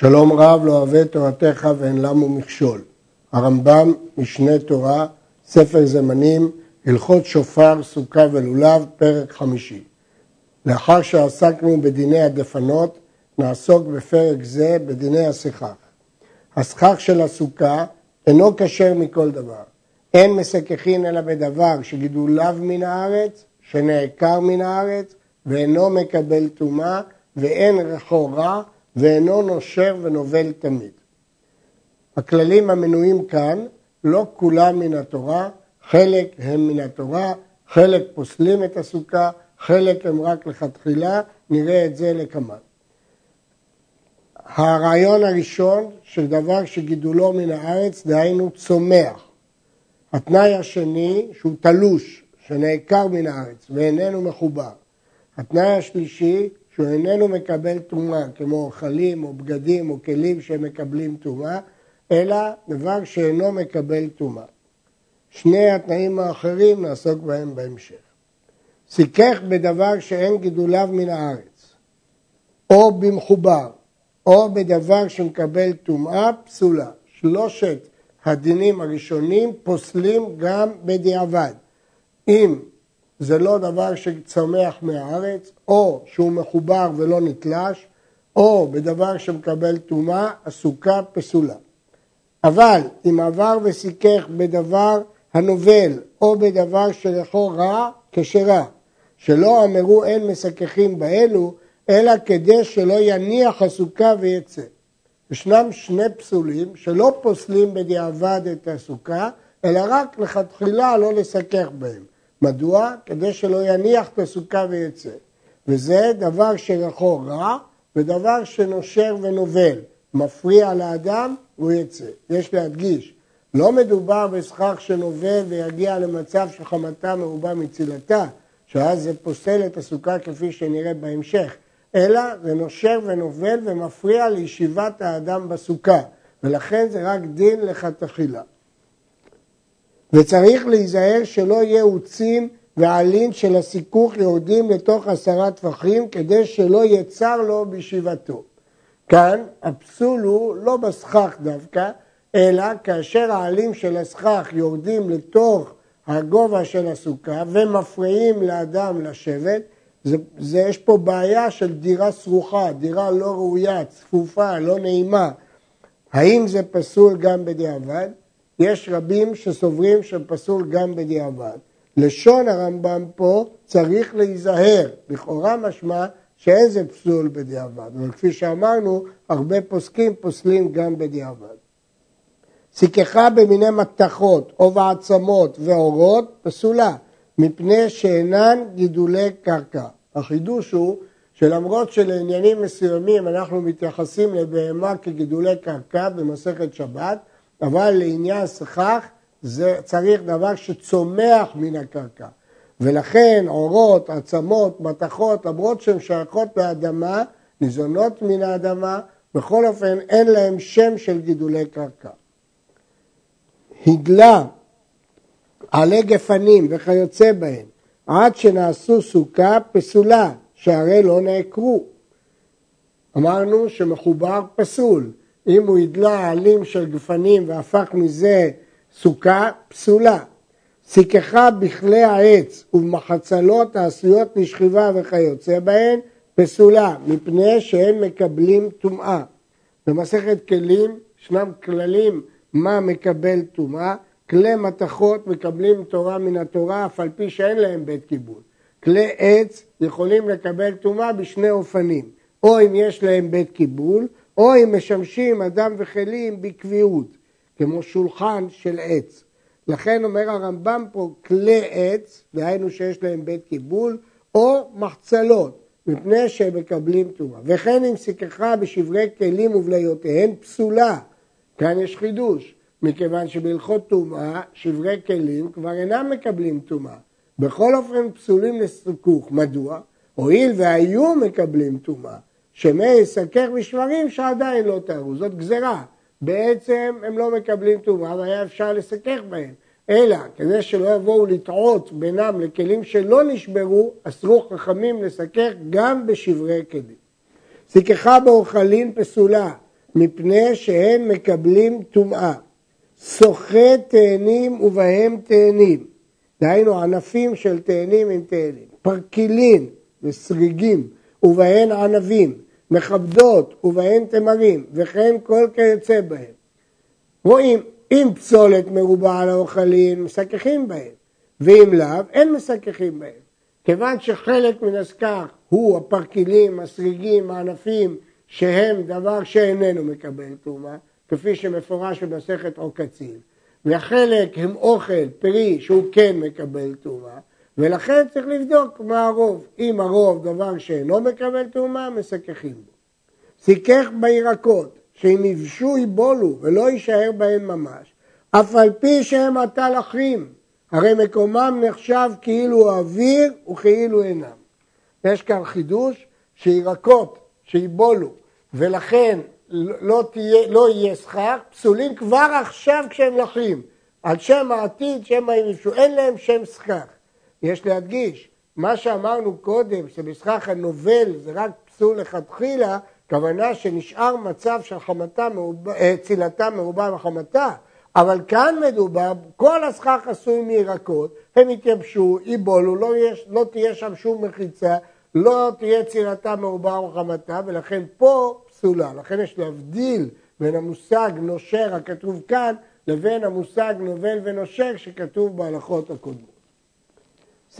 שלום רב לא אוהב תורתך ואין למו מכשול. הרמב"ם, משנה תורה, ספר זמנים, הלכות שופר, סוכה ולולב, פרק חמישי. לאחר שעסקנו בדיני הדפנות, נעסוק בפרק זה בדיני הסכך. הסכך של הסוכה אינו כשר מכל דבר. אין מסככין אלא בדבר שגידוליו מן הארץ, שנעקר מן הארץ, ואינו מקבל טומאה, ואין ריחו רע, ואינו נושר ונובל תמיד. הכללים המנויים כאן, לא כולם מן התורה, חלק הם מן התורה, חלק פוסלים את הסוכה, חלק הם רק לכתחילה, נראה את זה לקמן. הרעיון הראשון של דבר שגידולו מן הארץ, דהיינו צומח. התנאי השני, שהוא תלוש, שנעקר מן הארץ ואיננו מחובר. התנאי השלישי, שהוא איננו מקבל טומאה, כמו אוכלים או בגדים או כלים שמקבלים טומאה, אלא דבר שאינו מקבל טומאה. שני התנאים האחרים נעסוק בהם בהמשך. סיכך בדבר שאין גידוליו מן הארץ, או במחובר, או בדבר שמקבל טומאה פסולה. שלושת הדינים הראשונים פוסלים גם בדיעבד. אם זה לא דבר שצומח מהארץ, או שהוא מחובר ולא נתלש, או בדבר שמקבל טומאה, הסוכה פסולה. אבל אם עבר וסיכך בדבר הנובל, או בדבר שלכו רע, כשרה, שלא אמרו אין מסככים באלו, אלא כדי שלא יניח הסוכה ויצא. ישנם שני פסולים שלא פוסלים בדיעבד את הסוכה, אלא רק לכתחילה לא לסכך בהם. מדוע? כדי שלא יניח את הסוכה ויצא. וזה דבר שרחו רע ודבר שנושר ונובל, מפריע לאדם והוא יצא. יש להדגיש, לא מדובר בסכך שנובל ויגיע למצב שחמתה מרובה מצילתה, שאז זה פוסל את הסוכה כפי שנראה בהמשך, אלא זה נושר ונובל ומפריע לישיבת האדם בסוכה, ולכן זה רק דין לכתחילה. וצריך להיזהר שלא יהיה עוצים ועלין של הסיכוך יורדים לתוך עשרה טפחים כדי שלא יצר לו בישיבתו. כאן הפסול הוא לא בסכך דווקא, אלא כאשר העלים של הסכך יורדים לתוך הגובה של הסוכה ומפריעים לאדם לשבת, זה, זה, יש פה בעיה של דירה סרוחה, דירה לא ראויה, צפופה, לא נעימה. האם זה פסול גם בדיעבד? יש רבים שסוברים שפסול גם בדיעבד. לשון הרמב"ם פה צריך להיזהר, לכאורה משמע שאין זה פסול בדיעבד, אבל כפי שאמרנו, הרבה פוסקים פוסלים גם בדיעבד. סיככה במיני מתכות או בעצמות ועורות פסולה, מפני שאינן גידולי קרקע. החידוש הוא שלמרות שלעניינים מסוימים אנחנו מתייחסים לבהמה כגידולי קרקע במסכת שבת, אבל לעניין סכך זה צריך דבר שצומח מן הקרקע. ולכן עורות, עצמות, מתכות, למרות שהן שייכות לאדמה, ניזונות מן האדמה, בכל אופן אין להם שם של גידולי קרקע. הגלה, עלי גפנים וכיוצא בהם, עד שנעשו סוכה פסולה, שהרי לא נעקרו. אמרנו שמחובר פסול, אם הוא הדלה עלים של גפנים והפך מזה סוכה, פסולה. סיככה בכלי העץ ובמחצלות העשויות לשכיבה וכיוצא בהן, פסולה, מפני שהם מקבלים טומאה. במסכת כלים ישנם כללים מה מקבל טומאה, כלי מתכות מקבלים תורה מן התורה אף על פי שאין להם בית קיבול. כלי עץ יכולים לקבל טומאה בשני אופנים, או אם יש להם בית קיבול, או אם משמשים אדם וכלים בקביעות, כמו שולחן של עץ. לכן אומר הרמב"ם פה כלי עץ, דהיינו שיש להם בית קיבול, או מחצלות, מפני שהם מקבלים טומאה. וכן אם סיככה בשברי כלים ובליותיהן פסולה, כאן יש חידוש, מכיוון שבהלכות טומאה, שברי כלים כבר אינם מקבלים טומאה. בכל אופן פסולים לסיכוך. מדוע? הואיל והיו מקבלים טומאה, שמי יסכך בשברים שעדיין לא תארו, זאת גזרה. בעצם הם לא מקבלים טומאה והיה אפשר לסכך בהם. אלא כדי שלא יבואו לטעות בינם לכלים שלא נשברו, אסרו חכמים לסכך גם בשברי כלים. סיככה באוכלין פסולה, מפני שהם מקבלים טומאה. סוחט תאנים ובהם תאנים, דהיינו ענפים של תאנים עם תאנים, פרקילין וסריגים ובהן ענבים, מכבדות ובהן תמרים, וכן כל כיוצא בהם. רואים, אם פסולת מרובה על האוכלים, מסככים בהם, ואם לאו, אין מסככים בהם. כיוון שחלק מן הסכך הוא הפרקילים, הסריגים, הענפים, שהם דבר שאיננו מקבל תרומה, כפי שמפורש במסכת עוקצים, והחלק הם אוכל, פרי, שהוא כן מקבל תרומה, ולכן צריך לבדוק מה הרוב. אם הרוב דבר שאינו מקבל תרומה, מסככים בו. סיכך בירקות, שאם יבשו יבולו ולא יישאר בהם ממש, אף על פי שהם עטל אחים, הרי מקומם נחשב כאילו אוויר וכאילו אינם. יש כאן חידוש שירקות שיבולו ולכן לא, תהיה, לא יהיה שכר, פסולים כבר עכשיו כשהם לחים, על שם העתיד, שם הירשו, אין להם שם שכר. יש להדגיש, מה שאמרנו קודם, שבשכח הנובל זה רק פסול לכתחילה, כוונה שנשאר מצב של חמתה, אה, צילתה מרובה וחמתה, אבל כאן מדובר, כל הסכך עשוי מירקות, הם יתייבשו, ייבולו, לא, לא תהיה שם שום מחיצה, לא תהיה צילתה מרובה וחמתה, ולכן פה פסולה. לכן יש להבדיל בין המושג נושר הכתוב כאן, לבין המושג נובל ונושר שכתוב בהלכות הקודמות.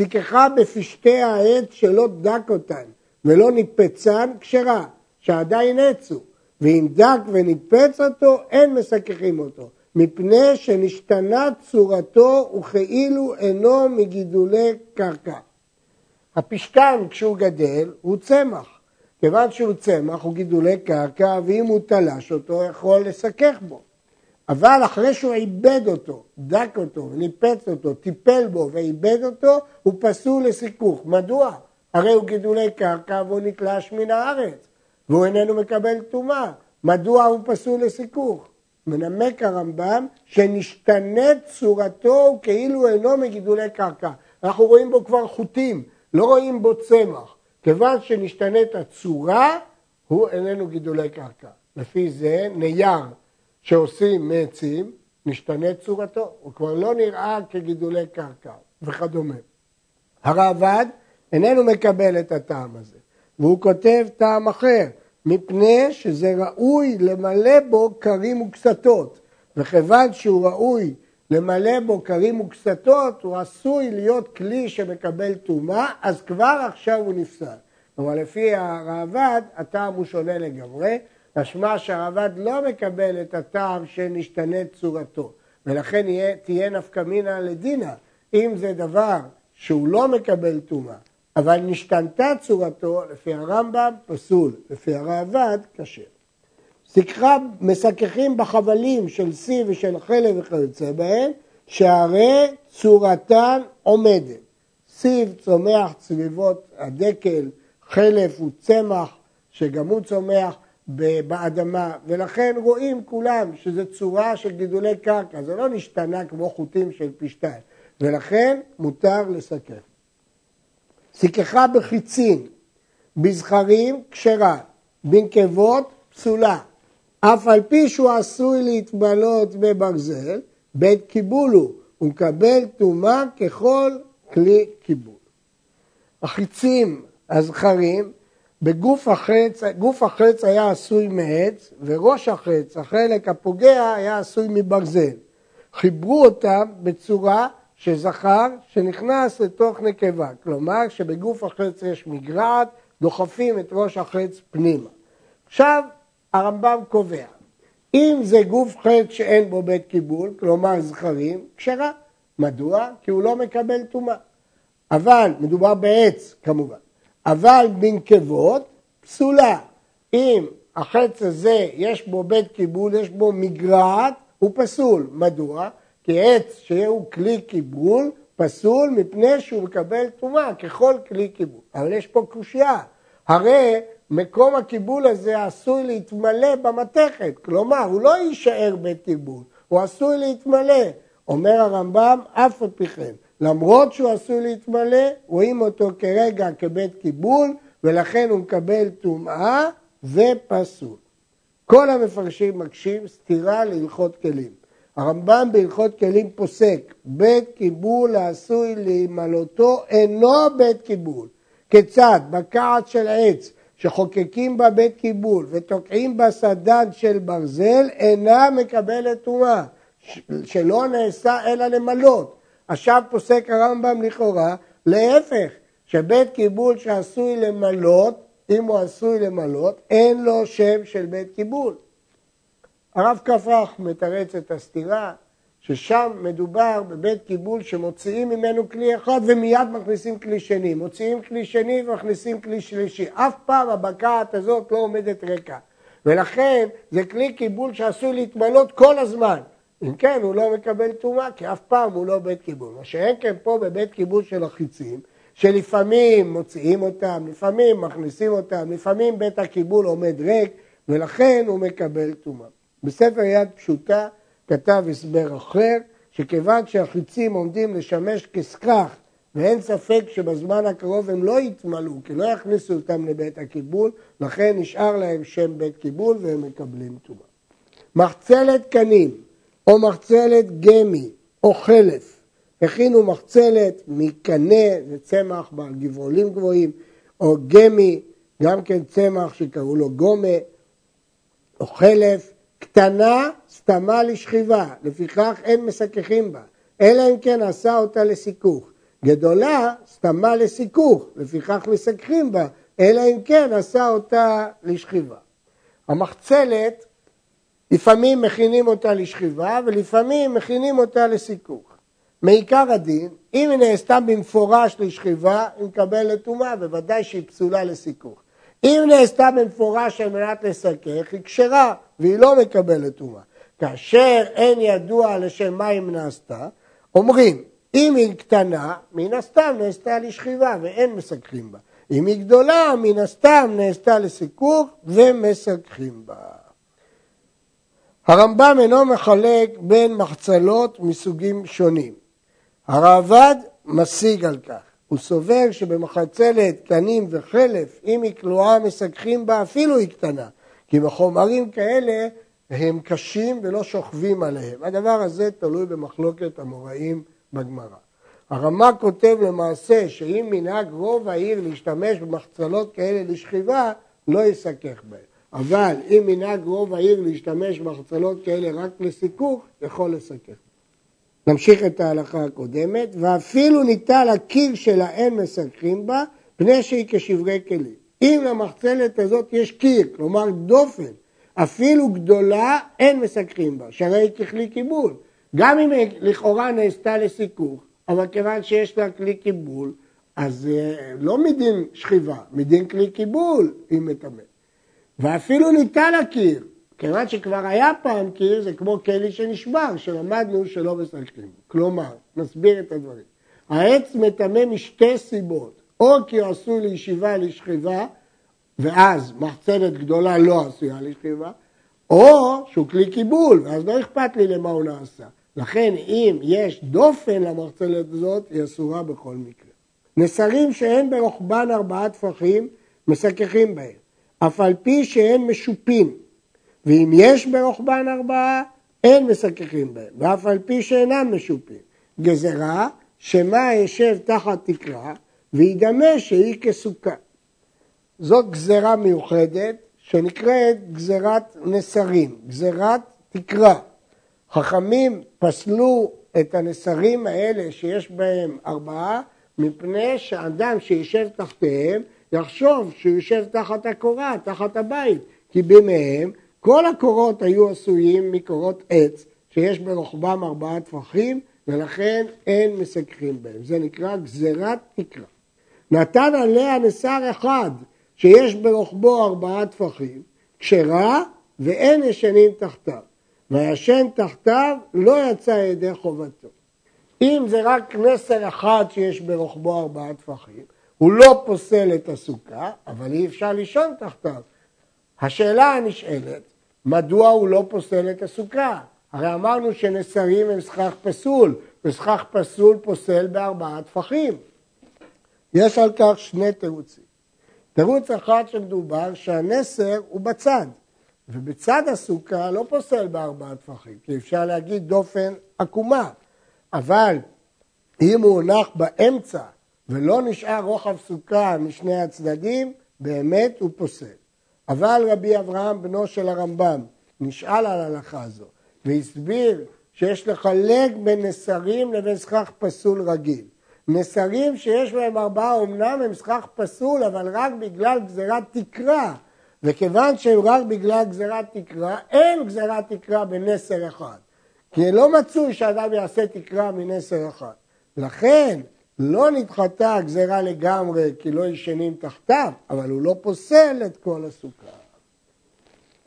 סיככה בפשטי העץ שלא דק אותן ולא ניפצן, כשרה, שעדיין עצו, ואם דק וניפץ אותו, אין מסככים אותו, מפני שנשתנה צורתו וכאילו אינו מגידולי קרקע. הפשתן כשהוא גדל הוא צמח, כיוון שהוא צמח הוא גידולי קרקע ואם הוא תלש אותו יכול לסכך בו. אבל אחרי שהוא עיבד אותו, דק אותו, ניפץ אותו, טיפל בו ועיבד אותו, הוא פסול לסיכוך. מדוע? הרי הוא גידולי קרקע והוא נתלש מן הארץ, והוא איננו מקבל טומאה. מדוע הוא פסול לסיכוך? מנמק הרמב"ם שנשתנה צורתו כאילו אינו מגידולי קרקע. אנחנו רואים בו כבר חוטים, לא רואים בו צמח. כיוון שנשתנית הצורה, הוא איננו גידולי קרקע. לפי זה נייר שעושים מעצים, משתנה צורתו, הוא כבר לא נראה כגידולי קרקע וכדומה. הרעב"ד איננו מקבל את הטעם הזה, והוא כותב טעם אחר, מפני שזה ראוי למלא בו כרים וקסתות, וכיוון שהוא ראוי למלא בו כרים וקסתות, הוא עשוי להיות כלי שמקבל טומאה, אז כבר עכשיו הוא נפסל. אבל לפי הרעב"ד, הטעם הוא שונה לגמרי, משמע שהרעב"ד לא מקבל את הטעם שנשתנה צורתו, ולכן יהיה, תהיה נפקא מינה לדינה. אם זה דבר שהוא לא מקבל טומאה, אבל נשתנתה צורתו, לפי הרמב"ם פסול, לפי הרעב"ד כשר. סיככה מסככים בחבלים של שיא ושל חלב וכיוצא בהם, שהרי צורתן עומדת. סיב צומח צביבות הדקל, חלף הוא צמח שגם הוא צומח באדמה, ולכן רואים כולם שזו צורה של גידולי קרקע, זה לא נשתנה כמו חוטים של פשטן, ולכן מותר לסכך. סיככה בחיצין, בזכרים כשרה, בנקבות פסולה, אף על פי שהוא עשוי להתבלות בברזל, בית קיבול הוא, הוא מקבל טומאה ככל כלי קיבול. החיצים הזכרים, בגוף החץ, גוף החץ היה עשוי מעץ, וראש החץ, החלק הפוגע, היה עשוי מברזל. חיברו אותם בצורה שזכר שנכנס לתוך נקבה, כלומר שבגוף החץ יש מגרעת, דוחפים את ראש החץ פנימה. עכשיו הרמב"ם קובע, אם זה גוף חץ שאין בו בית קיבול, כלומר זכרים, כשרה. מדוע? כי הוא לא מקבל טומאה. אבל, מדובר בעץ כמובן, אבל בנקבות פסולה. אם החץ הזה יש בו בית קיבול, יש בו מגרעת, הוא פסול. מדוע? כי עץ שהוא כלי קיבול, פסול מפני שהוא מקבל טומאה ככל כלי קיבול. אבל יש פה קושייה. הרי מקום הקיבול הזה עשוי להתמלא במתכת, כלומר הוא לא יישאר בית קיבול, הוא עשוי להתמלא. אומר הרמב"ם, אף על פי כן, למרות שהוא עשוי להתמלא, רואים אותו כרגע כבית קיבול, ולכן הוא מקבל טומאה ופסול. כל המפרשים מקשים סתירה להלכות כלים. הרמב"ם בהלכות כלים פוסק, בית קיבול העשוי להימלותו אינו בית קיבול. כיצד? בקעת של עץ שחוקקים בה בית קיבול ותוקעים בה סדן של ברזל אינה מקבלת טומאה, שלא נעשה אלא למלות. עכשיו פוסק הרמב"ם לכאורה, להפך, שבית קיבול שעשוי למלות, אם הוא עשוי למלות, אין לו שם של בית קיבול. הרב כפרח מתרץ את הסתירה, ששם מדובר בבית קיבול שמוציאים ממנו כלי אחד ומיד מכניסים כלי שני. מוציאים כלי שני ומכניסים כלי שלישי. אף פעם הבקעת הזאת לא עומדת ריקה. ולכן זה כלי קיבול שעשוי להתמלות כל הזמן. אם כן, הוא לא מקבל טומאה, כי אף פעם הוא לא בית קיבול. מה שאין כן פה בבית קיבול של החיצים, שלפעמים מוציאים אותם, לפעמים מכניסים אותם, לפעמים בית הקיבול עומד ריק, ולכן הוא מקבל טומאה. בספר יד פשוטה כתב הסבר אחר, שכיוון שהחיצים עומדים לשמש כסכך, ואין ספק שבזמן הקרוב הם לא יתמלאו, כי לא יכניסו אותם לבית הקיבול, לכן נשאר להם שם בית קיבול והם מקבלים טומאה. מחצלת קנים, או מחצלת גמי, או חלף, הכינו מחצלת מקנה, זה צמח בעל גבעולים גבוהים, או גמי, גם כן צמח שקראו לו גומה, או חלף, קטנה סתמה לשכיבה, לפיכך אין מסככים בה, אלא אם כן עשה אותה לסיכוך. גדולה סתמה לסיכוך, לפיכך מסככים בה, אלא אם כן עשה אותה לשכיבה. המחצלת, לפעמים מכינים אותה לשכיבה ולפעמים מכינים אותה לסיכוך. מעיקר הדין, אם היא נעשתה במפורש לשכיבה, היא מקבלת טומאה, בוודאי שהיא פסולה לסיכוך. אם נעשתה במפורש על מנת לסכך, היא כשרה, והיא לא מקבלת טומאה. כאשר אין ידוע לשם מה היא נעשתה, אומרים, אם היא קטנה, מן הסתם נעשתה לשכיבה ואין מסככים בה. אם היא גדולה, מן הסתם נעשתה לסיכוך ומסככים בה. הרמב"ם אינו מחלק בין מחצלות מסוגים שונים. הרעב"ד משיג על כך. הוא סובר שבמחצלת קנים וחלף, אם היא כלואה מסככים בה, אפילו היא קטנה. כי בחומרים כאלה הם קשים ולא שוכבים עליהם. הדבר הזה תלוי במחלוקת המוראים בגמרא. הרמ"א כותב למעשה שאם מנהג רוב העיר להשתמש במחצלות כאלה לשכיבה, לא יסכך בהם. אבל אם מנהג רוב העיר להשתמש במחצלות כאלה רק לסיכוך, יכול לסכך. נמשיך את ההלכה הקודמת, ואפילו ניטל הקיר שלה אין מסככים בה, פני שהיא כשברי כלים. אם למחצלת הזאת יש קיר, כלומר דופן, אפילו גדולה, אין מסככים בה, שהרי היא ככלי קיבול. גם אם היא לכאורה נעשתה לסיכוך, אבל כיוון שיש לה כלי קיבול, אז אה, לא מדין שכיבה, מדין כלי קיבול היא מטמאת. ואפילו ניתן הקיר, כיוון שכבר היה פעם קיר, זה כמו כלי שנשבר, שלמדנו שלא מסככים. כלומר, נסביר את הדברים. העץ מטמא משתי סיבות, או כי הוא עשוי לישיבה לשכיבה, ואז מחצנת גדולה לא עשויה לשכיבה, או שהוא כלי קיבול, ואז לא אכפת לי למה הוא נעשה. לכן אם יש דופן למחצלת הזאת, היא אסורה בכל מקרה. נסרים שאין ברוחבן ארבעה טפחים, מסככים בהם, אף על פי שאין משופים, ואם יש ברוחבן ארבעה, אין מסככים בהם, ואף על פי שאינם משופים. גזרה, שמה ישב תחת תקרה, וידמה שהיא כסוכה. זאת גזרה מיוחדת שנקראת גזרת נסרים, גזרת תקרה. חכמים פסלו את הנסרים האלה שיש בהם ארבעה, מפני שאדם שישב תחתיהם יחשוב שהוא יושב תחת הקורה, תחת הבית, כי בימיהם כל הקורות היו עשויים מקורות עץ, שיש ברוחבם ארבעה טפחים, ולכן אין מסככים בהם. זה נקרא גזירת תקרה. נתן עליה נסר אחד, שיש ברוחבו ארבעה טפחים, כשרה ואין ישנים תחתיו. וישן תחתיו לא יצא ידי חובתו. אם זה רק נסר אחד שיש ברוחבו ארבעה טפחים, הוא לא פוסל את הסוכה, אבל אי אפשר לישון תחתיו. השאלה הנשאלת, מדוע הוא לא פוסל את הסוכה? הרי אמרנו שנסרים הם סכך פסול, וסכך פסול פוסל בארבעה טפחים. יש על כך שני תירוצים. תירוץ אחד שמדובר שהנסר הוא בצד, ובצד הסוכה לא פוסל בארבעה טפחים, כי אפשר להגיד דופן עקומה, אבל אם הוא הונח באמצע ולא נשאר רוחב סוכה משני הצדדים, באמת הוא פוסל. אבל רבי אברהם, בנו של הרמב"ם, נשאל על ההלכה הזו, והסביר שיש לחלק בין נסרים לבין סכך פסול רגיל. נסרים שיש בהם ארבעה אמנם הם סכך פסול, אבל רק בגלל גזירת תקרה. וכיוון שהם רק בגלל גזירת תקרה, אין גזירת תקרה בנסר אחד. כי לא מצוי שאדם יעשה תקרה מנסר אחד. לכן לא נדחתה הגזירה לגמרי כי לא ישנים תחתיו, אבל הוא לא פוסל את כל הסוכה.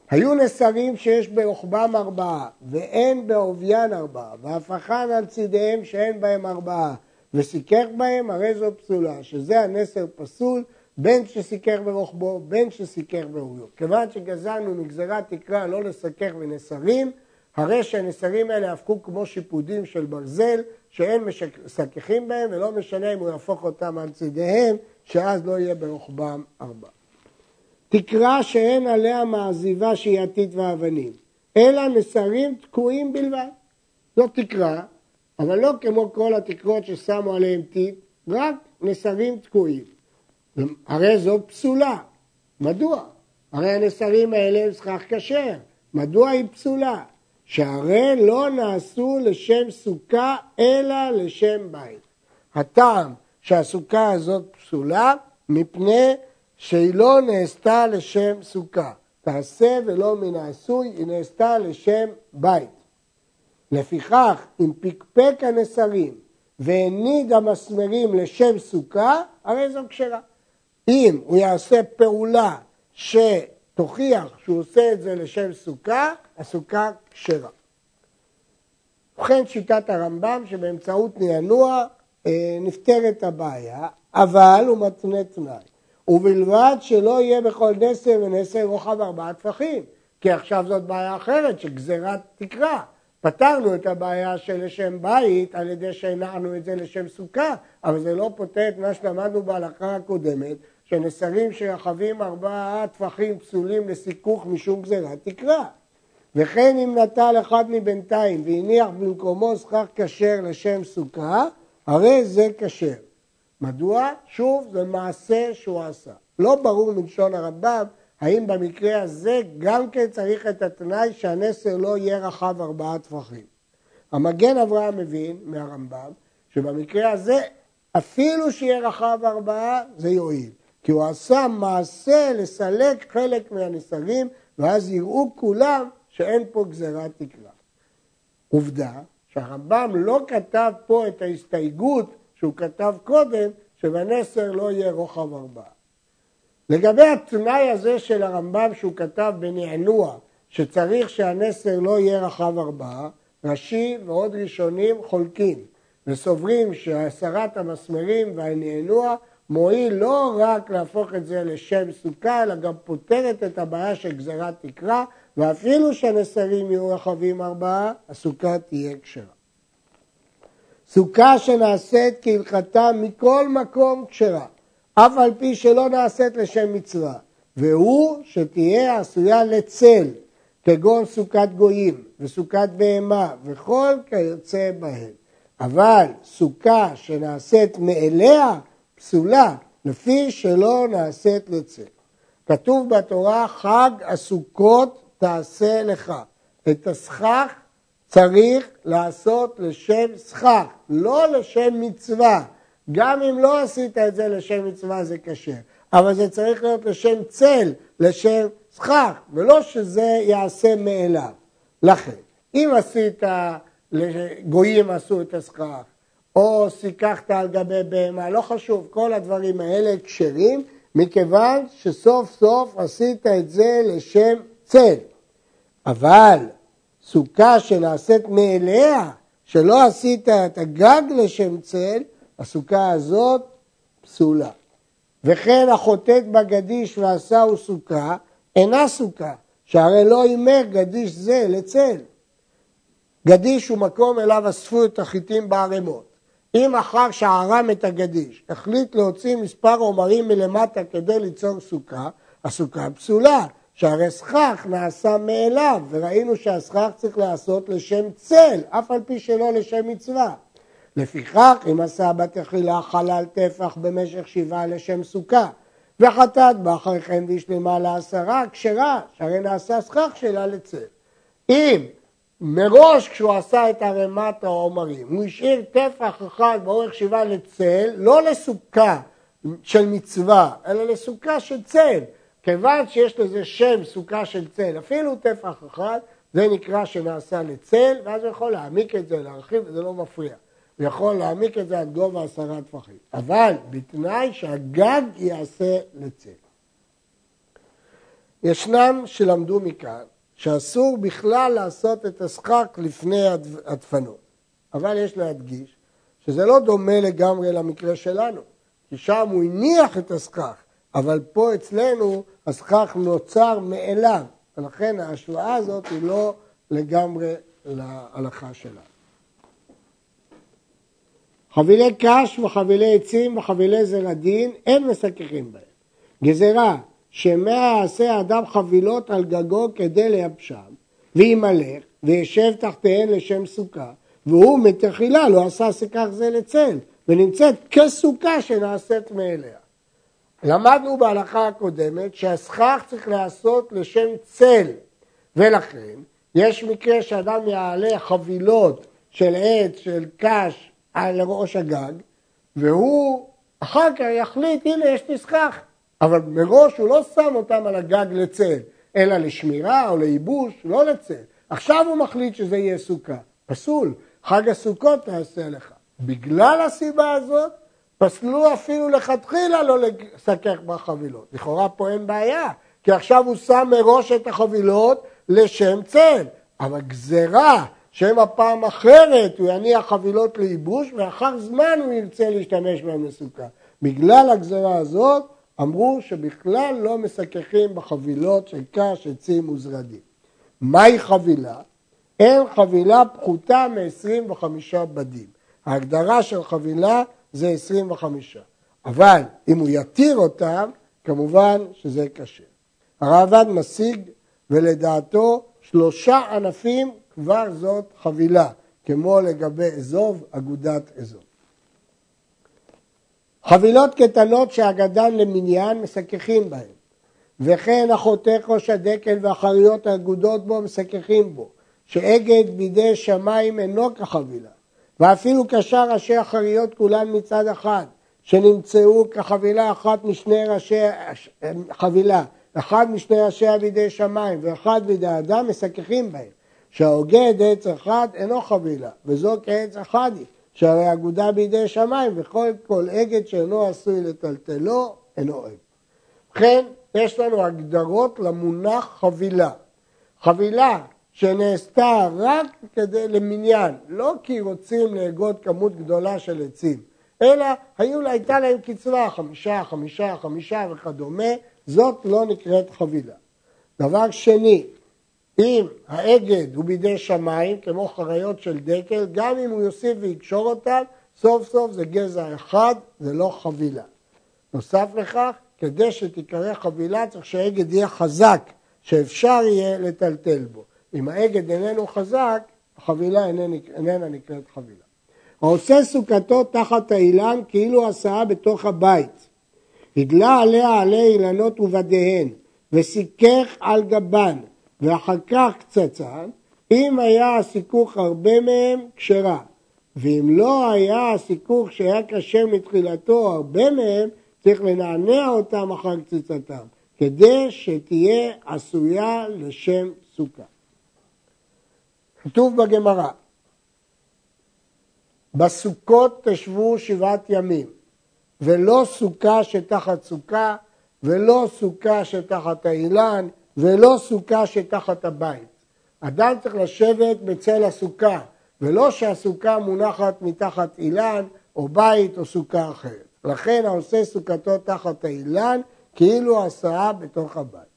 היו נסרים שיש ברוחבם ארבעה, ואין בעוביין ארבעה, והפכן על צידיהם שאין בהם ארבעה, וסיכך בהם, הרי זו פסולה, שזה הנסר פסול, בין שסיכך ברוחבו, בין שסיכך בעוביו. כיוון שגזרנו מגזירת תקרה לא לסכך בנסרים, הרי שהנסרים האלה הפכו כמו שיפודים של ברזל, שאין מסככים בהם, ולא משנה אם הוא יהפוך אותם על צידיהם, שאז לא יהיה ברוחבם ארבע. תקרה שאין עליה מעזיבה שהייתית ואבנים, אלא נסרים תקועים בלבד. זאת תקרה, אבל לא כמו כל התקרות ששמו עליהם טיפ, רק נסרים תקועים. הרי זו פסולה. מדוע? הרי הנסרים האלה הם סכך כשר. מדוע היא פסולה? שהרי לא נעשו לשם סוכה אלא לשם בית. הטעם שהסוכה הזאת פסולה מפני שהיא לא נעשתה לשם סוכה. תעשה ולא מן העשוי, היא נעשתה לשם בית. לפיכך, אם פקפק הנסרים והניד המסמרים לשם סוכה, הרי זו כשרה. אם הוא יעשה פעולה שתוכיח שהוא עושה את זה לשם סוכה, הסוכה כשרה. ובכן שיטת הרמב"ם שבאמצעות נענוע אה, נפתרת הבעיה, אבל הוא מתנה תנאי. ובלבד שלא יהיה בכל נסר ונסר רוחב ארבעה טפחים, כי עכשיו זאת בעיה אחרת שגזירת תקרה. פתרנו את הבעיה של לשם בית על ידי שהנענו את זה לשם סוכה, אבל זה לא פותר את מה שלמדנו בהלכה הקודמת, שנסרים שרחבים ארבעה טפחים פסולים לסיכוך משום גזירת תקרה. וכן אם נטל אחד מבינתיים והניח במקומו סכך כשר לשם סוכה, הרי זה כשר. מדוע? שוב, זה מעשה שהוא עשה. לא ברור מלשון הרמב"ם האם במקרה הזה גם כן צריך את התנאי שהנסר לא יהיה רחב ארבעה טפחים. המגן אברהם מבין מהרמב"ם שבמקרה הזה אפילו שיהיה רחב ארבעה זה יועיל. כי הוא עשה מעשה לסלק חלק מהנסרים ואז יראו כולם שאין פה גזירת תקרה. עובדה שהרמב"ם לא כתב פה את ההסתייגות שהוא כתב קודם, שבנסר לא יהיה רוחב ארבעה. לגבי התנאי הזה של הרמב"ם שהוא כתב בנענוע, שצריך שהנסר לא יהיה רחב ארבעה, רש"י ועוד ראשונים חולקים וסוברים שהסרת המסמרים והנענוע מועיל לא רק להפוך את זה לשם סוכה, אלא גם פותרת את הבעיה של גזירת תקרה, ואפילו שהנסרים יהיו רחבים ארבעה, הסוכה תהיה כשרה. סוכה שנעשית כהלכתה מכל מקום כשרה, אף על פי שלא נעשית לשם מצווה, והוא שתהיה עשויה לצל, כגון סוכת גויים וסוכת בהמה וכל כיוצא בהם. אבל סוכה שנעשית מאליה פסולה, לפי שלא נעשית לצל. כתוב בתורה חג הסוכות תעשה לך. את הסכך צריך לעשות לשם סכך, לא לשם מצווה. גם אם לא עשית את זה לשם מצווה זה קשה, אבל זה צריך להיות לשם צל, לשם סכך, ולא שזה יעשה מאליו. לכן, אם עשית, גויים עשו את הסכך, או סיככת על גבי בהמה, לא חשוב, כל הדברים האלה כשרים, מכיוון שסוף סוף עשית את זה לשם צל. אבל סוכה שנעשית מאליה, שלא עשית את הגג לשם צל, הסוכה הזאת פסולה. וכן החוטאת בגדיש ועשהו סוכה, אינה סוכה, שהרי לא הימר גדיש זה לצל. גדיש הוא מקום אליו אספו את החיטים בערימות. אם אחר שערם את הגדיש החליט להוציא מספר עומרים מלמטה כדי ליצור סוכה, הסוכה פסולה, שהרי סכך נעשה מאליו, וראינו שהסכך צריך לעשות לשם צל, אף על פי שלא לשם מצווה. לפיכך, אם עשה בתחילה חלל טפח במשך שבעה לשם סוכה, וחטאת בה אחרי כן והשלמה לעשרה, כשרה, שהרי נעשה סכך שלה לצל. אם מראש כשהוא עשה את ערימת העומרים, הוא השאיר טפח אחד באורך שבעה לצל, לא לסוכה של מצווה, אלא לסוכה של צל. כיוון שיש לזה שם סוכה של צל, אפילו טפח אחד, זה נקרא שנעשה לצל, ואז הוא יכול להעמיק את זה, להרחיב, וזה לא מפריע. הוא יכול להעמיק את זה עד גובה עשרה טפחים. אבל בתנאי שהגג יעשה לצל. ישנם שלמדו מכאן שאסור בכלל לעשות את הסכך לפני הדפנות. אבל יש להדגיש שזה לא דומה לגמרי למקרה שלנו, כי שם הוא הניח את הסכך, אבל פה אצלנו הסכך נוצר מאליו, ולכן ההשוואה הזאת היא לא לגמרי להלכה שלנו. חבילי קש וחבילי עצים וחבילי זרדין, אין מסככים בהם. גזירה שמה יעשה האדם חבילות על גגו כדי לייבשם, וימלך, וישב תחתיהן לשם סוכה, והוא מתחילה לא עשה סיכך זה לצל, ונמצאת כסוכה שנעשית מאליה. למדנו בהלכה הקודמת שהסכך צריך להיעשות לשם צל, ולכן יש מקרה שאדם יעלה חבילות של עץ, של קש, על ראש הגג, והוא אחר כך יחליט, הנה יש לי סכך, אבל מראש הוא לא שם אותם על הגג לצל, אלא לשמירה או לייבוש, לא לצל. עכשיו הוא מחליט שזה יהיה סוכה. פסול, חג הסוכות תעשה לך. בגלל הסיבה הזאת, פסלו אפילו לכתחילה לא לסכך בחבילות. לכאורה פה אין בעיה, כי עכשיו הוא שם מראש את החבילות לשם צל. אבל גזרה שם הפעם אחרת הוא יניח חבילות לייבוש ואחר זמן הוא ירצה להשתמש בהם לסוכה. בגלל הגזרה הזאת אמרו שבכלל לא מסככים בחבילות של קש, עצים וזרדים. מהי חבילה? אין חבילה פחותה מ-25 בדים. ההגדרה של חבילה זה 25. אבל אם הוא יתיר אותם, כמובן שזה קשה. הרעב"ד משיג, ולדעתו שלושה ענפים כבר זאת חבילה, כמו לגבי אזוב, אגודת אזוב. חבילות קטנות שהגדן למניין מסככים בהן, וכן החותך ראש הדקל והחריות האגודות בו מסככים בו, שאגד בידי שמיים אינו כחבילה, ואפילו קשר ראשי החריות כולן מצד אחד, שנמצאו כחבילה אחת משני ראשי חבילה, אחד משני ראשיה בידי שמיים ואחד בידי אדם, מסככים בהם, שהאוגד עץ אחד אינו חבילה, וזו כעץ אחד היא. שהרי אגודה בידי שמיים וכל כל אגד שאינו עשוי לטלטלו אינו אוהב. ובכן, יש לנו הגדרות למונח חבילה. חבילה שנעשתה רק כדי למניין, לא כי רוצים לאגוד כמות גדולה של עצים, אלא היו, הייתה להם קצבה, חמישה, חמישה, חמישה וכדומה, זאת לא נקראת חבילה. דבר שני, אם האגד הוא בידי שמיים, כמו חריות של דקל, גם אם הוא יוסיף ויקשור אותם, סוף סוף זה גזע אחד, זה לא חבילה. נוסף לכך, כדי שתיקרא חבילה צריך שהאגד יהיה חזק, שאפשר יהיה לטלטל בו. אם האגד איננו חזק, החבילה איננה, נקראת חבילה. העושה סוכתו תחת האילן כאילו הסעה בתוך הבית. הגלה עליה עלי אילנות ובדיהן, וסיכך על גבן, ואחר כך קצצן, אם היה הסיכוך הרבה מהם, כשרה. ואם לא היה הסיכוך שהיה קשה מתחילתו הרבה מהם, צריך לנענע אותם אחר קציצתם, כדי שתהיה עשויה לשם סוכה. כתוב בגמרא, בסוכות תשבו שבעת ימים, ולא סוכה שתחת סוכה, ולא סוכה שתחת האילן, ולא סוכה שתחת הבית. אדם צריך לשבת בצל הסוכה, ולא שהסוכה מונחת מתחת אילן או בית או סוכה אחרת. לכן העושה סוכתו תחת האילן כאילו עשאה בתוך הבית.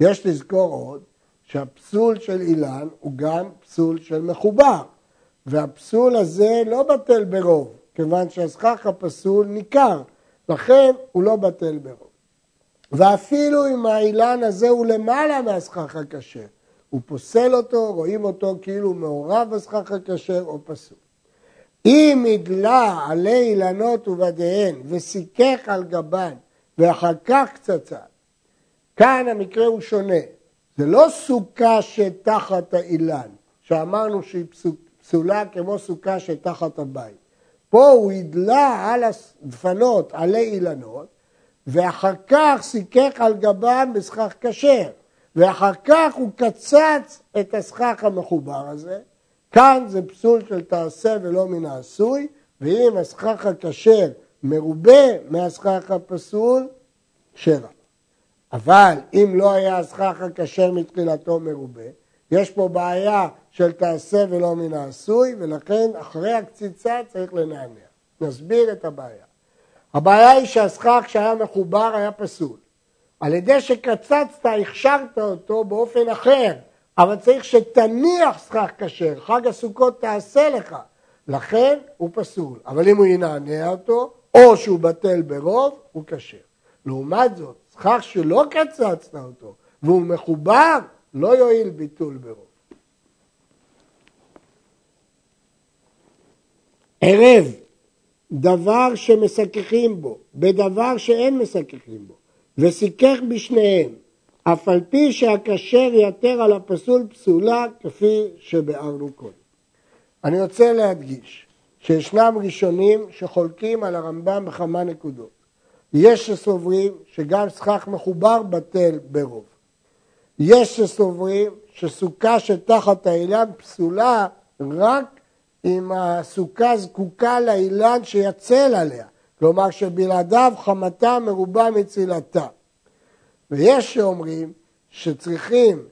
יש לזכור עוד שהפסול של אילן הוא גם פסול של מחובר, והפסול הזה לא בטל ברוב, כיוון שהסכך הפסול ניכר, לכן הוא לא בטל ברוב. ואפילו אם האילן הזה הוא למעלה מהסכך הכשר, הוא פוסל אותו, רואים אותו כאילו מעורב בסכך הכשר או פסול. אם הדלה עלי אילנות ובדיהן וסיכך על גבן ואחר כך קצצה, כאן המקרה הוא שונה. זה לא סוכה שתחת האילן, שאמרנו שהיא פסולה כמו סוכה שתחת הבית. פה הוא הדלה על הדפנות עלי אילנות, ואחר כך סיכך על גבם בסכך כשר, ואחר כך הוא קצץ את הסכך המחובר הזה. כאן זה פסול של תעשה ולא מן העשוי, ואם הסכך הכשר מרובה מהסכך הפסול, שרה. אבל אם לא היה הסכך הכשר מתחילתו מרובה, יש פה בעיה של תעשה ולא מן העשוי, ולכן אחרי הקציצה צריך לנענע. נסביר את הבעיה. הבעיה היא שהסכך שהיה מחובר היה פסול. על ידי שקצצת, הכשרת אותו באופן אחר, אבל צריך שתניח סכך כשר, חג הסוכות תעשה לך. לכן הוא פסול. אבל אם הוא ינענע אותו, או שהוא בטל ברוב, הוא כשר. לעומת זאת, סכך שלא קצצת אותו והוא מחובר, לא יועיל ביטול ברוב. ערב, דבר שמסככים בו, בדבר שאין מסככים בו, וסיכך בשניהם, אף על פי שהכשר יתר על הפסול פסולה, כפי שביארנו קודם. אני רוצה להדגיש שישנם ראשונים שחולקים על הרמב"ם בכמה נקודות. יש שסוברים שגם סכך מחובר בטל ברוב. יש שסוברים שסוכה שתחת האילן פסולה רק אם הסוכה זקוקה לאילן שיצל עליה, כלומר שבלעדיו חמתה מרובה מצילתה. ויש שאומרים שצריכים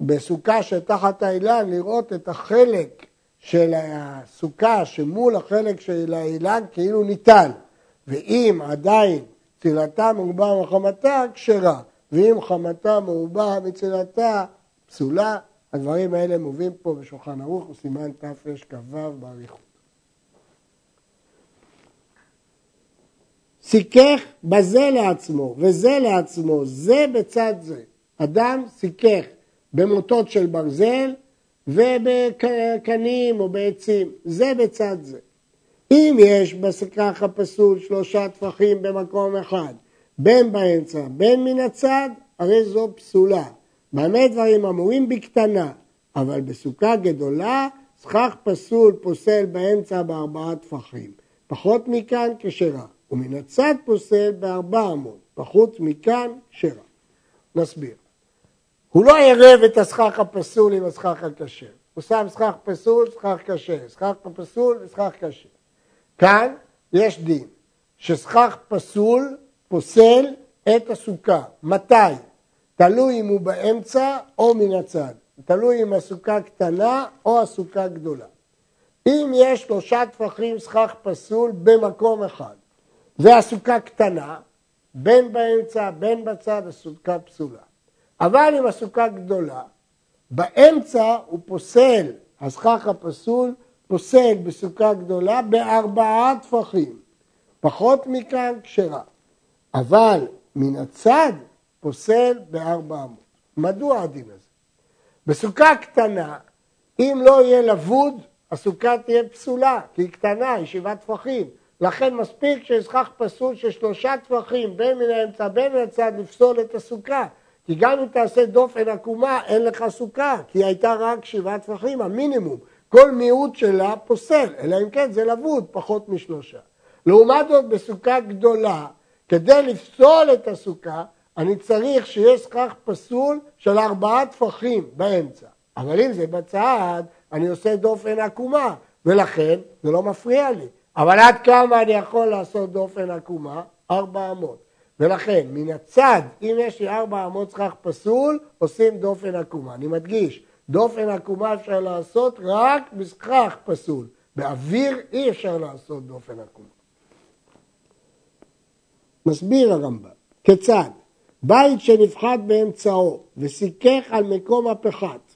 בסוכה שתחת האילן לראות את החלק של הסוכה שמול החלק של האילן כאילו ניתן, ואם עדיין צילתה מרובה מחמתה כשרה, ואם חמתה מרובה מצילתה פסולה, הדברים האלה מובאים פה בשולחן ערוך וסימן תרכ"ו באריכות. סיכך בזה לעצמו וזה לעצמו, זה בצד זה. אדם סיכך במוטות של ברזל ובקנים או בעצים, זה בצד זה. אם יש בסכך הפסול שלושה טפחים במקום אחד, בין באמצע, בין מן הצד, הרי זו פסולה. במה דברים אמורים? בקטנה, אבל בסוכה גדולה, סכך פסול פוסל באמצע בארבעה טפחים. פחות מכאן כשרה, ומן הצד פוסל בארבע אמות, פחות מכאן כשרה. נסביר. הוא לא ערב את הסכך הפסול עם הסכך הכשר. הוא שם סכך פסול, סכך כשר, סכך פסול וסכך כשר. כאן יש דין שסכך פסול פוסל את הסוכה. מתי? תלוי אם הוא באמצע או מן הצד. תלוי אם הסוכה קטנה או הסוכה גדולה. אם יש שלושה טפחים סכך פסול במקום אחד והסוכה קטנה, בין באמצע, בין בצד, הסוכה פסולה. אבל אם הסוכה גדולה, באמצע הוא פוסל, הסכך הפסול פוסל בסוכה גדולה בארבעה טפחים. פחות מכאן כשרה. אבל מן הצד פוסל בארבע אמות. מדוע הדין הזה? בסוכה קטנה, אם לא יהיה לבוד, הסוכה תהיה פסולה, כי היא קטנה, היא שבעה טפחים. לכן מספיק שישכח פסול של שלושה טפחים בין מן האמצע בין מן הצד לפסול את הסוכה. כי גם אם תעשה דופן עקומה, אין לך סוכה, כי היא הייתה רק שבעה טפחים, המינימום. כל מיעוט שלה פוסל, אלא אם כן זה לבוד פחות משלושה. לעומת זאת, בסוכה גדולה, כדי לפסול את הסוכה, אני צריך שיהיה סכך פסול של ארבעה טפחים באמצע. אבל אם זה בצד, אני עושה דופן עקומה, ולכן זה לא מפריע לי. אבל עד כמה אני יכול לעשות דופן עקומה? ארבע אמות. ולכן, מן הצד, אם יש לי ארבע אמות סכך פסול, עושים דופן עקומה. אני מדגיש, דופן עקומה אפשר לעשות רק בסכך פסול. באוויר אי אפשר לעשות דופן עקומה. מסביר הרמב"ם, כיצד? בית שנפחת באמצעו וסיכך על מקום הפחת,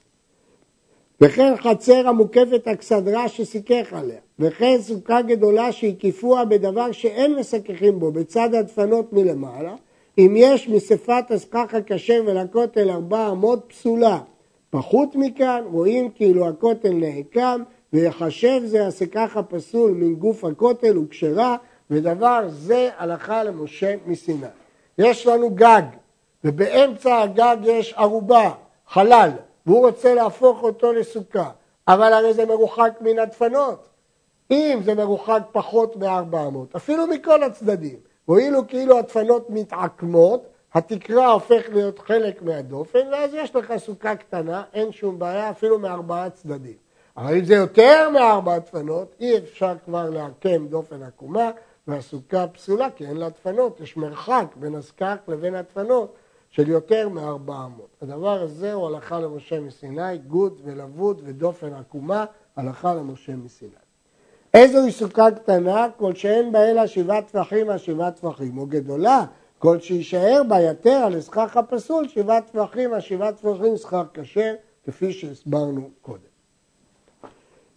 וכן חצר המוקפת אכסדרה שסיכך עליה, וכן סוכה גדולה שהקיפוה בדבר שאין מסככים בו בצד הדפנות מלמעלה, אם יש מספת הסכך הכשר ולכותל ארבע אמות פסולה. פחות מכאן, רואים כאילו הכותל נעקם, ויחשב זה הסכך הפסול מן גוף הכותל וכשרה, ודבר זה הלכה למשה מסיני. יש לנו גג, ובאמצע הגג יש ערובה, חלל, והוא רוצה להפוך אותו לסוכה, אבל הרי זה מרוחק מן הדפנות. אם זה מרוחק פחות מ-400, אפילו מכל הצדדים, הואילו כאילו הדפנות מתעקמות, התקרה הופך להיות חלק מהדופן, ואז יש לך סוכה קטנה, אין שום בעיה, אפילו מארבעה צדדים. אבל אם זה יותר מארבע דפנות, אי אפשר כבר לעקם דופן עקומה, והסוכה פסולה, כי אין לה דפנות, יש מרחק בין הסכך לבין הדפנות של יותר מארבע אמות. הדבר הזה הוא הלכה למשה מסיני, גוד ולבוד ודופן עקומה, הלכה למשה מסיני. איזוהי סוכה קטנה? כל שאין בה אלא שבעה טפחים על שבעה טפחים, או גדולה, כל שיישאר בה יתר על הסכך הפסול, שבעה טפחים על שבעה טפחים סכך כשר, כפי שהסברנו קודם.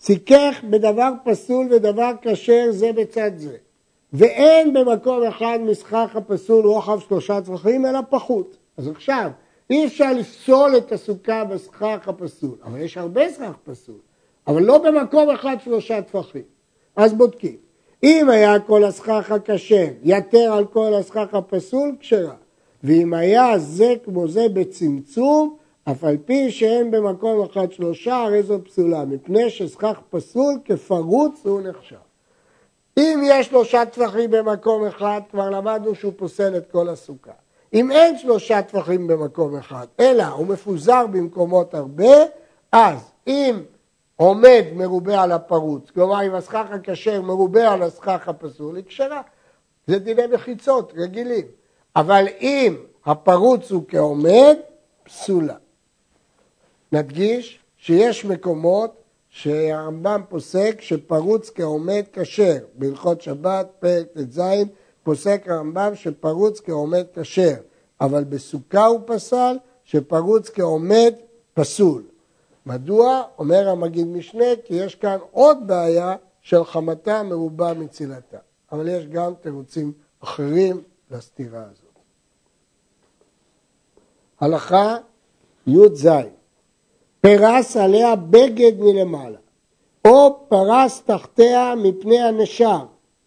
סיכך בדבר פסול ודבר כשר זה בצד זה. ואין במקום אחד מסכך הפסול רוחב שלושה טפחים, אלא פחות. אז עכשיו, אי אפשר לפסול את הסוכה בסכך הפסול, אבל יש הרבה סכך פסול, אבל לא במקום אחד שלושה טפחים. אז בודקים. אם היה כל הסכך הכשר יתר על כל הסכך הפסול, כשרה. ואם היה זה כמו זה בצמצום, אף על פי שאין במקום אחד שלושה, הרי זו פסולה, מפני שסכך פסול כפרוץ הוא נחשב. אם יש שלושה טפחים במקום אחד, כבר למדנו שהוא פוסל את כל הסוכה. אם אין שלושה טפחים במקום אחד, אלא הוא מפוזר במקומות הרבה, אז אם עומד מרובה על הפרוץ, כלומר אם הסכך הכשר מרובה על הסכך הפסול, היא כשרה. זה דיני מחיצות רגילים. אבל אם הפרוץ הוא כעומד, פסולה. נדגיש שיש מקומות שהרמב"ם פוסק שפרוץ כעומד כשר. בהלכות שבת, פרק ט"ז, פוסק הרמב"ם שפרוץ כעומד כשר. אבל בסוכה הוא פסל שפרוץ כעומד פסול. מדוע? אומר המגיד משנה, כי יש כאן עוד בעיה של חמתה מרובה מצילתה. אבל יש גם תירוצים אחרים לסתירה הזאת. הלכה י"ז פרס עליה בגד מלמעלה, או פרס תחתיה מפני הנשר,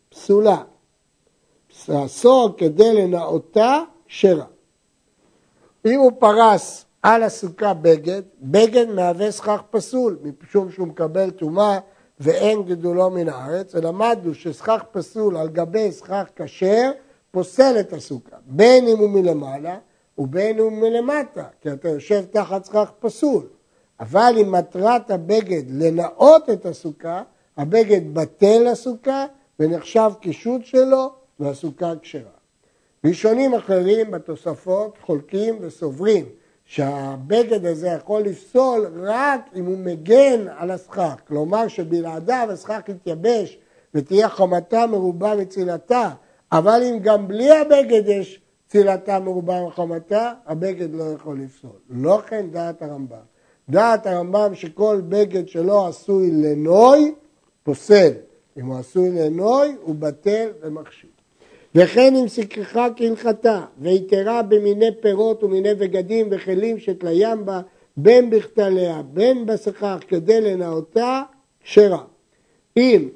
פסולה. פסרסו כדי לנאותה, שרה. אם הוא פרס על הסוכה בגד, בגד מהווה סכך פסול, משום שהוא מקבל טומאה ואין גידולו מן הארץ, ולמדנו שסכך פסול על גבי סכך כשר פוסל את הסוכה, בין אם הוא מלמעלה ובין אם הוא מלמטה, כי אתה יושב תחת סכך פסול. אבל אם מטרת הבגד לנאות את הסוכה, הבגד בטל לסוכה ונחשב קישוט שלו והסוכה כשרה. ראשונים אחרים בתוספות חולקים וסוברים שהבגד הזה יכול לפסול רק אם הוא מגן על הסכך, כלומר שבלעדיו הסכך יתייבש ותהיה חמתה מרובה מצילתה, אבל אם גם בלי הבגד יש צילתה מרובה מחמתה, הבגד לא יכול לפסול. לא כן דעת הרמב"ם. דעת הרמב"ם שכל בגד שלא עשוי לנוי, פוסל. אם הוא עשוי לנוי, הוא בטל ומכשיר. וכן אם סיככה כהלכתה, ויתרה במיני פירות ומיני בגדים וכלים שתליים בה, בין בכתליה, בין בסכך, כדי לנאותה, כשרה. אם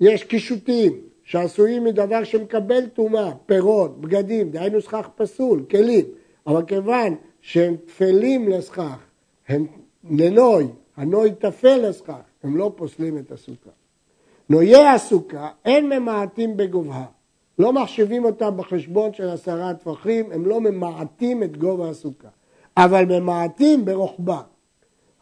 יש קישוטים שעשויים מדבר שמקבל טומאה, פירות, בגדים, דהיינו סכך פסול, כלים, אבל כיוון שהם תפלים לסכך, הם לנוי, הנוי תפל לסכך, הם לא פוסלים את הסוכה. נויי הסוכה אין ממעטים בגובהה. לא מחשיבים אותם בחשבון של עשרה טפחים, הם לא ממעטים את גובה הסוכה, אבל ממעטים ברוחבה.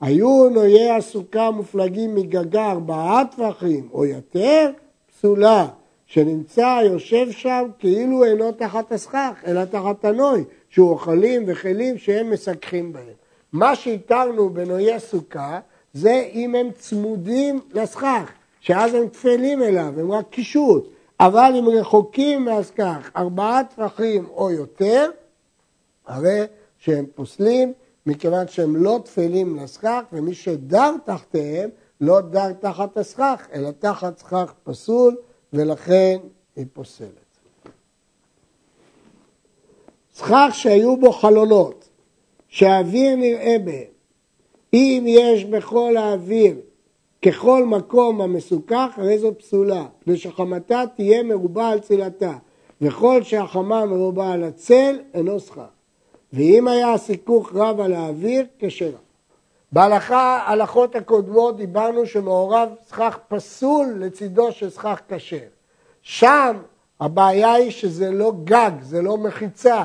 היו נויי הסוכה מופלגים מגגה ארבעה טפחים או יותר, פסולה, שנמצא יושב שם כאילו אינו תחת הסכך, אלא תחת הנוי, שהוא אוכלים וכלים שהם מסככים בהם. מה שהתרנו בנויי סוכה זה אם הם צמודים לסכך, שאז הם תפלים אליו, הם רק קישוט. אבל אם רחוקים מהסכך ארבעה טפחים או יותר, הרי שהם פוסלים, מכיוון שהם לא תפלים לסכך, ומי שדר תחתיהם לא דר תחת הסכך, אלא תחת סכך פסול, ולכן היא פוסלת. סכך שהיו בו חלונות, שהאוויר נראה בהם. אם יש בכל האוויר ככל מקום המסוכך, הרי זו פסולה, ושחמתה תהיה מרובה על צילתה, וכל שהחמה מרובה על הצל, אינו סכך. ואם היה הסיכוך רב על האוויר, כשרה. בהלכה, הלכות הקודמות, דיברנו שמעורב סכך פסול לצידו של סכך כשר. שם הבעיה היא שזה לא גג, זה לא מחיצה.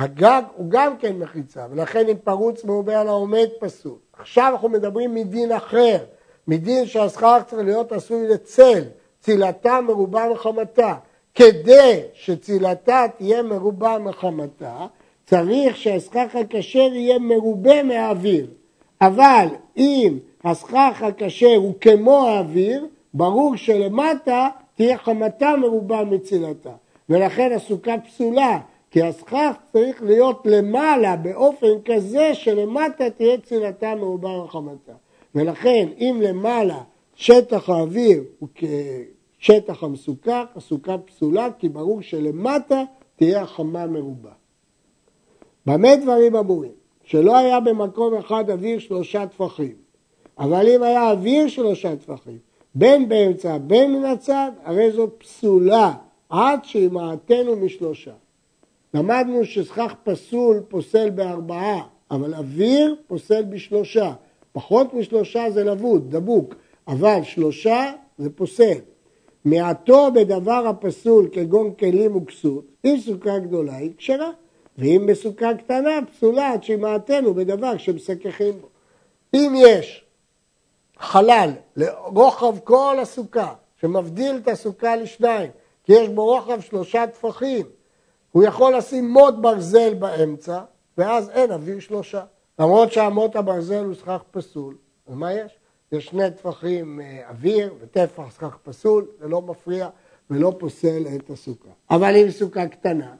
הגג הוא גם כן מחיצה, ולכן אם פרוץ מעובה על העומד פסול. עכשיו אנחנו מדברים מדין אחר, מדין שהסכך צריך להיות עשוי לצל, צילתה מרובה מחמתה. כדי שצילתה תהיה מרובה מחמתה, צריך שהסכך הכשר יהיה מרובה מהאוויר. אבל אם הסכך הכשר הוא כמו האוויר, ברור שלמטה תהיה חמתה מרובה מצילתה. ולכן הסוכה פסולה, כי הסכך צריך להיות למעלה באופן כזה שלמטה תהיה צילתה מרובה וחמתה. ולכן אם למעלה שטח האוויר הוא כשטח המסוכך, הסוכה פסולה, כי ברור שלמטה תהיה החמה מרובה. במה דברים אמורים? שלא היה במקום אחד אוויר שלושה טפחים, אבל אם היה אוויר שלושה טפחים, בין באמצע בין מן הצד, הרי זו פסולה עד שימעטנו משלושה. למדנו שסכך פסול פוסל בארבעה, אבל אוויר פוסל בשלושה. פחות משלושה זה לבוד, דבוק, אבל שלושה זה פוסל. מעטו בדבר הפסול כגון כלים וכסות, אם סוכה גדולה היא כשרה. ואם בסוכה קטנה, פסולה עד שימעטנו בדבר שמסככים בו. אם יש חלל לרוחב כל הסוכה, שמבדיל את הסוכה לשניים, כי יש בו רוחב שלושה טפחים, הוא יכול לשים מוט ברזל באמצע, ואז אין אוויר שלושה. למרות שהמוט הברזל הוא סכך פסול, אז מה יש? יש שני טפחים אה, אוויר וטפח סכך פסול, זה לא מפריע ולא פוסל את הסוכה. אבל אם סוכה קטנה,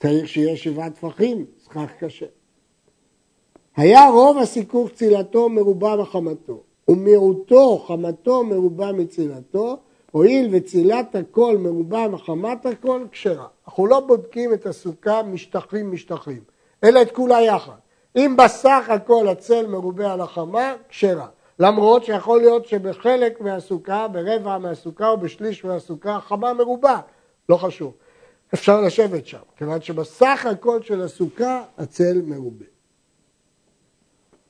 צריך שיהיה שבעה טפחים, סכך קשה. היה רוב הסיכוך צילתו מרובה מחמתו, ומיעוטו חמתו מרובה מצילתו, הואיל וצילת הכל מרובה מחמת הכל, כשרה. אנחנו לא בודקים את הסוכה משטחים משטחים, אלא את כולה יחד. אם בסך הכל הצל מרובה על החמה, כשרה. למרות שיכול להיות שבחלק מהסוכה, ברבע מהסוכה או בשליש מהסוכה, חמה מרובה, לא חשוב. אפשר לשבת שם, כיוון שבסך הכל של הסוכה הצל מרובה.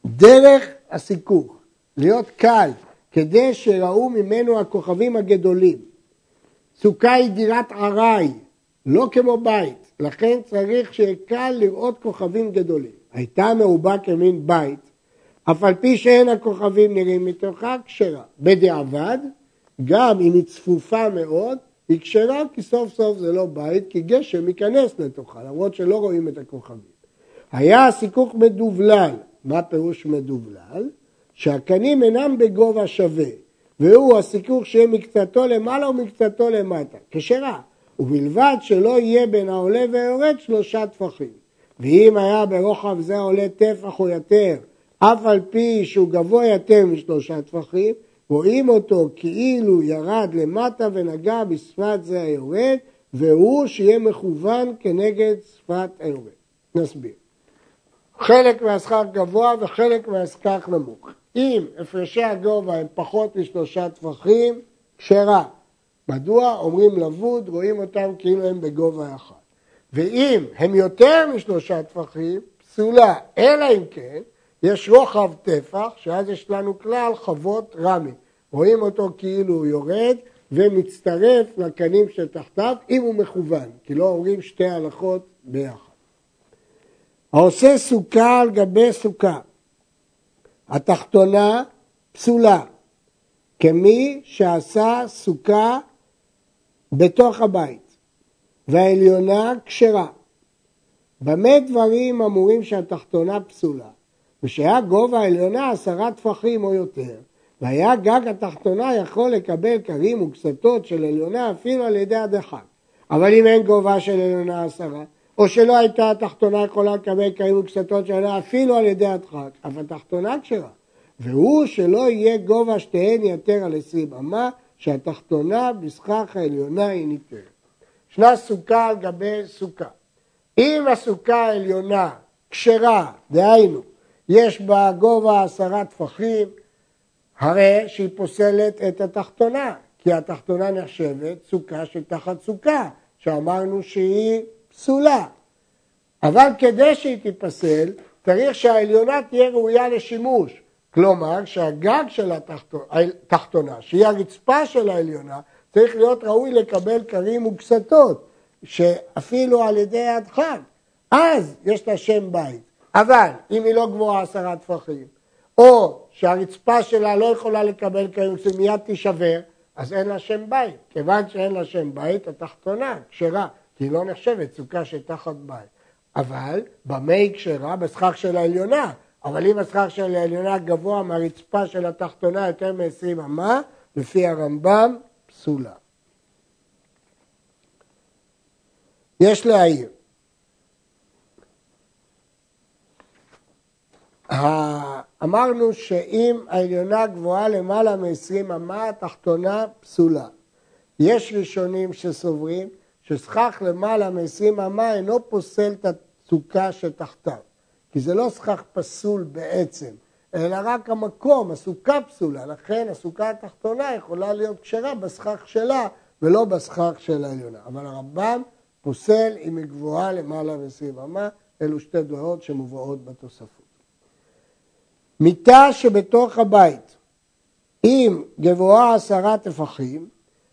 דרך הסיכוך, להיות קל, כדי שראו ממנו הכוכבים הגדולים. סוכה היא דירת ארעי, לא כמו בית, לכן צריך שיהיה קל לראות כוכבים גדולים. הייתה מרובה כמין בית, אף על פי שאין הכוכבים נראים מתוכה, כשרה. בדיעבד, גם אם היא צפופה מאוד, היא כשרה כי סוף סוף זה לא בית, כי גשם ייכנס לתוכה, למרות שלא רואים את הכוכבים. היה הסיכוך מדובלל, מה פירוש מדובלל? שהקנים אינם בגובה שווה, והוא הסיכוך שיהיה מקצתו למעלה ומקצתו למטה, כשרה, ובלבד שלא יהיה בין העולה והיורד שלושה טפחים. ואם היה ברוחב זה עולה טפח או יותר, אף על פי שהוא גבוה יותר משלושה טפחים, רואים אותו כאילו ירד למטה ונגע בשפת זה היורד, והוא שיהיה מכוון כנגד שפת היורד. נסביר. חלק מהשכר גבוה וחלק מהשכר נמוך. אם הפרשי הגובה הם פחות משלושה טפחים, כשרה. מדוע? אומרים לבוד, רואים אותם כאילו הם בגובה אחד. ואם הם יותר משלושה טפחים, פסולה. אלא אם כן, יש רוחב טפח, שאז יש לנו כלל חוות רמי. רואים אותו כאילו הוא יורד ומצטרף לקנים שתחתיו, אם הוא מכוון, כי לא אומרים שתי הלכות ביחד. העושה סוכה על גבי סוכה, התחתונה פסולה, כמי שעשה סוכה בתוך הבית, והעליונה כשרה. במה דברים אמורים שהתחתונה פסולה? ושהיה גובה העליונה עשרה טפחים או יותר, והיה גג התחתונה יכול לקבל כרים וקסתות של עליונה אפילו על ידי הדחק. אבל אם אין גובה של עליונה עשרה, או שלא הייתה התחתונה יכולה לקבל כרים וקסתות של עליונה אפילו על ידי הדחק, אבל התחתונה כשרה. והוא שלא יהיה גובה שתיהן יותר על עשרים אמה, שהתחתונה בסכך העליונה היא ניתנת. ישנה סוכה על גבי סוכה. אם הסוכה העליונה כשרה, דהיינו, יש בה גובה עשרה טפחים, הרי שהיא פוסלת את התחתונה, כי התחתונה נחשבת סוכה שתחת סוכה, שאמרנו שהיא פסולה. אבל כדי שהיא תיפסל, צריך שהעליונה תהיה ראויה לשימוש. כלומר, שהגג של התחתונה, שהיא הרצפה של העליונה, צריך להיות ראוי לקבל כרים וקסתות, שאפילו על ידי הדחק. אז יש לה שם בית. אבל אם היא לא גבוהה עשרה טפחים, או שהרצפה שלה לא יכולה לקבל כרים וקסתות, מיד תישבר, אז אין לה שם בית. כיוון שאין לה שם בית, התחתונה כשרה, כי היא לא נחשבת סוכה שתחת בית. אבל במה היא כשרה? בסכך של העליונה. אבל אם הסכך של העליונה גבוה מהרצפה של התחתונה יותר מ-20 אמה, לפי הרמב"ם, פסולה. יש להעיר, אמרנו שאם העליונה גבוהה למעלה מ-20 אמה, התחתונה פסולה. יש ראשונים שסוברים שסכך למעלה מ-20 אמה אינו פוסל את הסוכה שתחתיו. כי זה לא סכך פסול בעצם, אלא רק המקום, הסוכה פסולה, לכן הסוכה התחתונה יכולה להיות כשרה בסכך שלה ולא בסכך של העליונה. אבל הרמב"ם פוסל אם היא גבוהה למעלה מ-20 אמה, אלו שתי דעות שמובאות בתוספות. מיטה שבתוך הבית, אם גבוהה עשרה טפחים,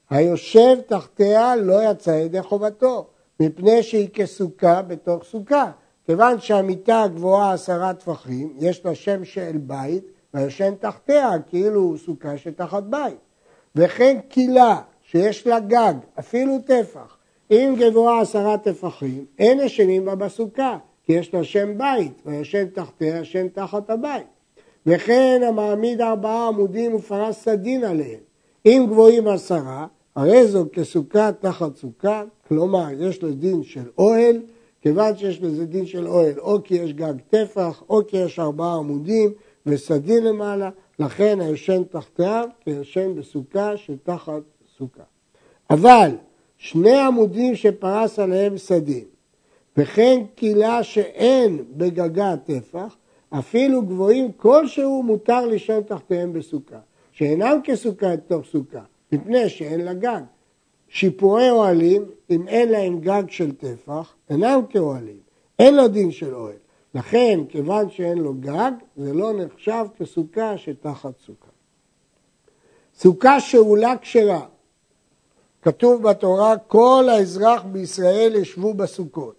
היושב תחתיה לא יצא ידי חובתו, מפני שהיא כסוכה בתוך סוכה. כיוון שהמיטה הגבוהה עשרה טפחים, יש לה שם של בית, והישן תחתיה כאילו סוכה שתחת בית. וכן קילה שיש לה גג, אפילו טפח, אם גבוהה עשרה טפחים, אין ישנים בה בסוכה, כי יש לה שם בית, והישן תחתיה, ישן תחת הבית. וכן המעמיד ארבעה עמודים ופרס סדין עליהם. אם גבוהים עשרה, הרי זו כסוכה תחת סוכה, כלומר יש לה דין של אוהל, כיוון שיש לזה דין של אוהל, או כי יש גג טפח, או כי יש ארבעה עמודים וסדין למעלה, לכן הישן תחתיו כישן בסוכה שתחת סוכה. אבל שני עמודים שפרס עליהם סדין, וכן קילה שאין בגגה טפח, אפילו גבוהים כלשהו מותר לישון תחתיהם בסוכה, שאינם כסוכה לתוך סוכה, מפני שאין לה גג. שיפורי אוהלים, אם אין להם גג של טפח, אינם כאוהלים, אין לו דין של אוהל. לכן, כיוון שאין לו גג, זה לא נחשב כסוכה שתחת סוכה. סוכה שאולה כשרה, כתוב בתורה, כל האזרח בישראל ישבו בסוכות.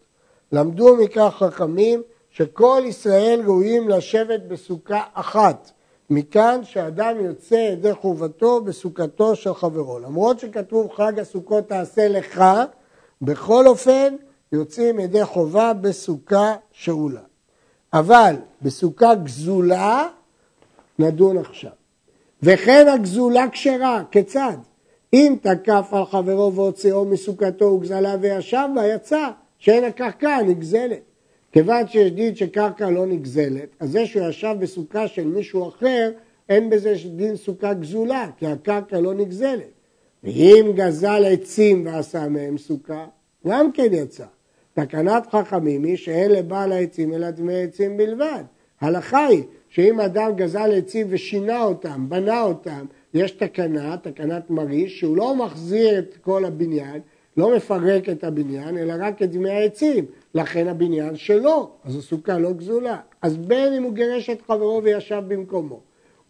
למדו מכך חכמים שכל ישראל ראויים לשבת בסוכה אחת. מכאן שאדם יוצא ידי חובתו בסוכתו של חברו. למרות שכתוב חג הסוכות תעשה לך, בכל אופן יוצאים ידי חובה בסוכה שאולה. אבל בסוכה גזולה נדון עכשיו. וכן הגזולה כשרה, כיצד? אם תקף על חברו והוציאו מסוכתו וגזלה וישב בה, יצא, שאין הקרקע נגזלת. כיוון שיש דין שקרקע לא נגזלת, אז זה שהוא ישב בסוכה של מישהו אחר, אין בזה דין סוכה גזולה, כי הקרקע לא נגזלת. ואם גזל עצים ועשה מהם סוכה, גם כן יצא. תקנת חכמים היא שאין לבעל העצים אלא דמי עצים בלבד. הלכה היא שאם אדם גזל עצים ושינה אותם, בנה אותם, יש תקנה, תקנת מריש, שהוא לא מחזיר את כל הבניין, לא מפרק את הבניין, אלא רק את דמי העצים. לכן הבניין שלו, אז הסוכה לא גזולה. אז בין אם הוא גירש את חברו וישב במקומו,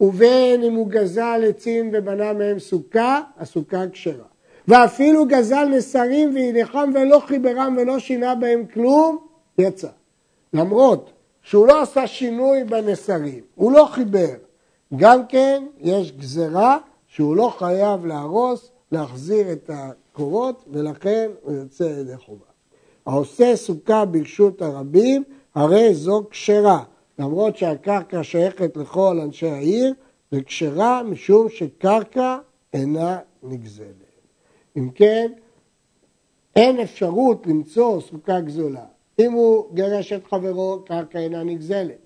ובין אם הוא גזל עצים ובנה מהם סוכה, הסוכה כשרה. ואפילו גזל נסרים והניחם ולא חיברם ולא שינה בהם כלום, יצא. למרות שהוא לא עשה שינוי בנסרים, הוא לא חיבר. גם כן יש גזרה שהוא לא חייב להרוס, להחזיר את הקורות, ולכן הוא יוצא ידי חובה. העושה סוכה ברשות הרבים, הרי זו כשרה. למרות שהקרקע שייכת לכל אנשי העיר, זה כשרה משום שקרקע אינה נגזלת. אם כן, אין אפשרות למצוא סוכה גזולה. אם הוא גרש את חברו, קרקע אינה נגזלת.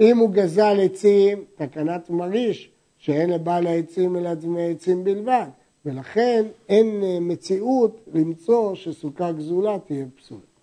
אם הוא גזל עצים, תקנת מריש, שאין לבעל העצים אלא דמי עצים בלבד. ולכן אין אה, מציאות למצוא שסוכה גזולה תהיה פסולה.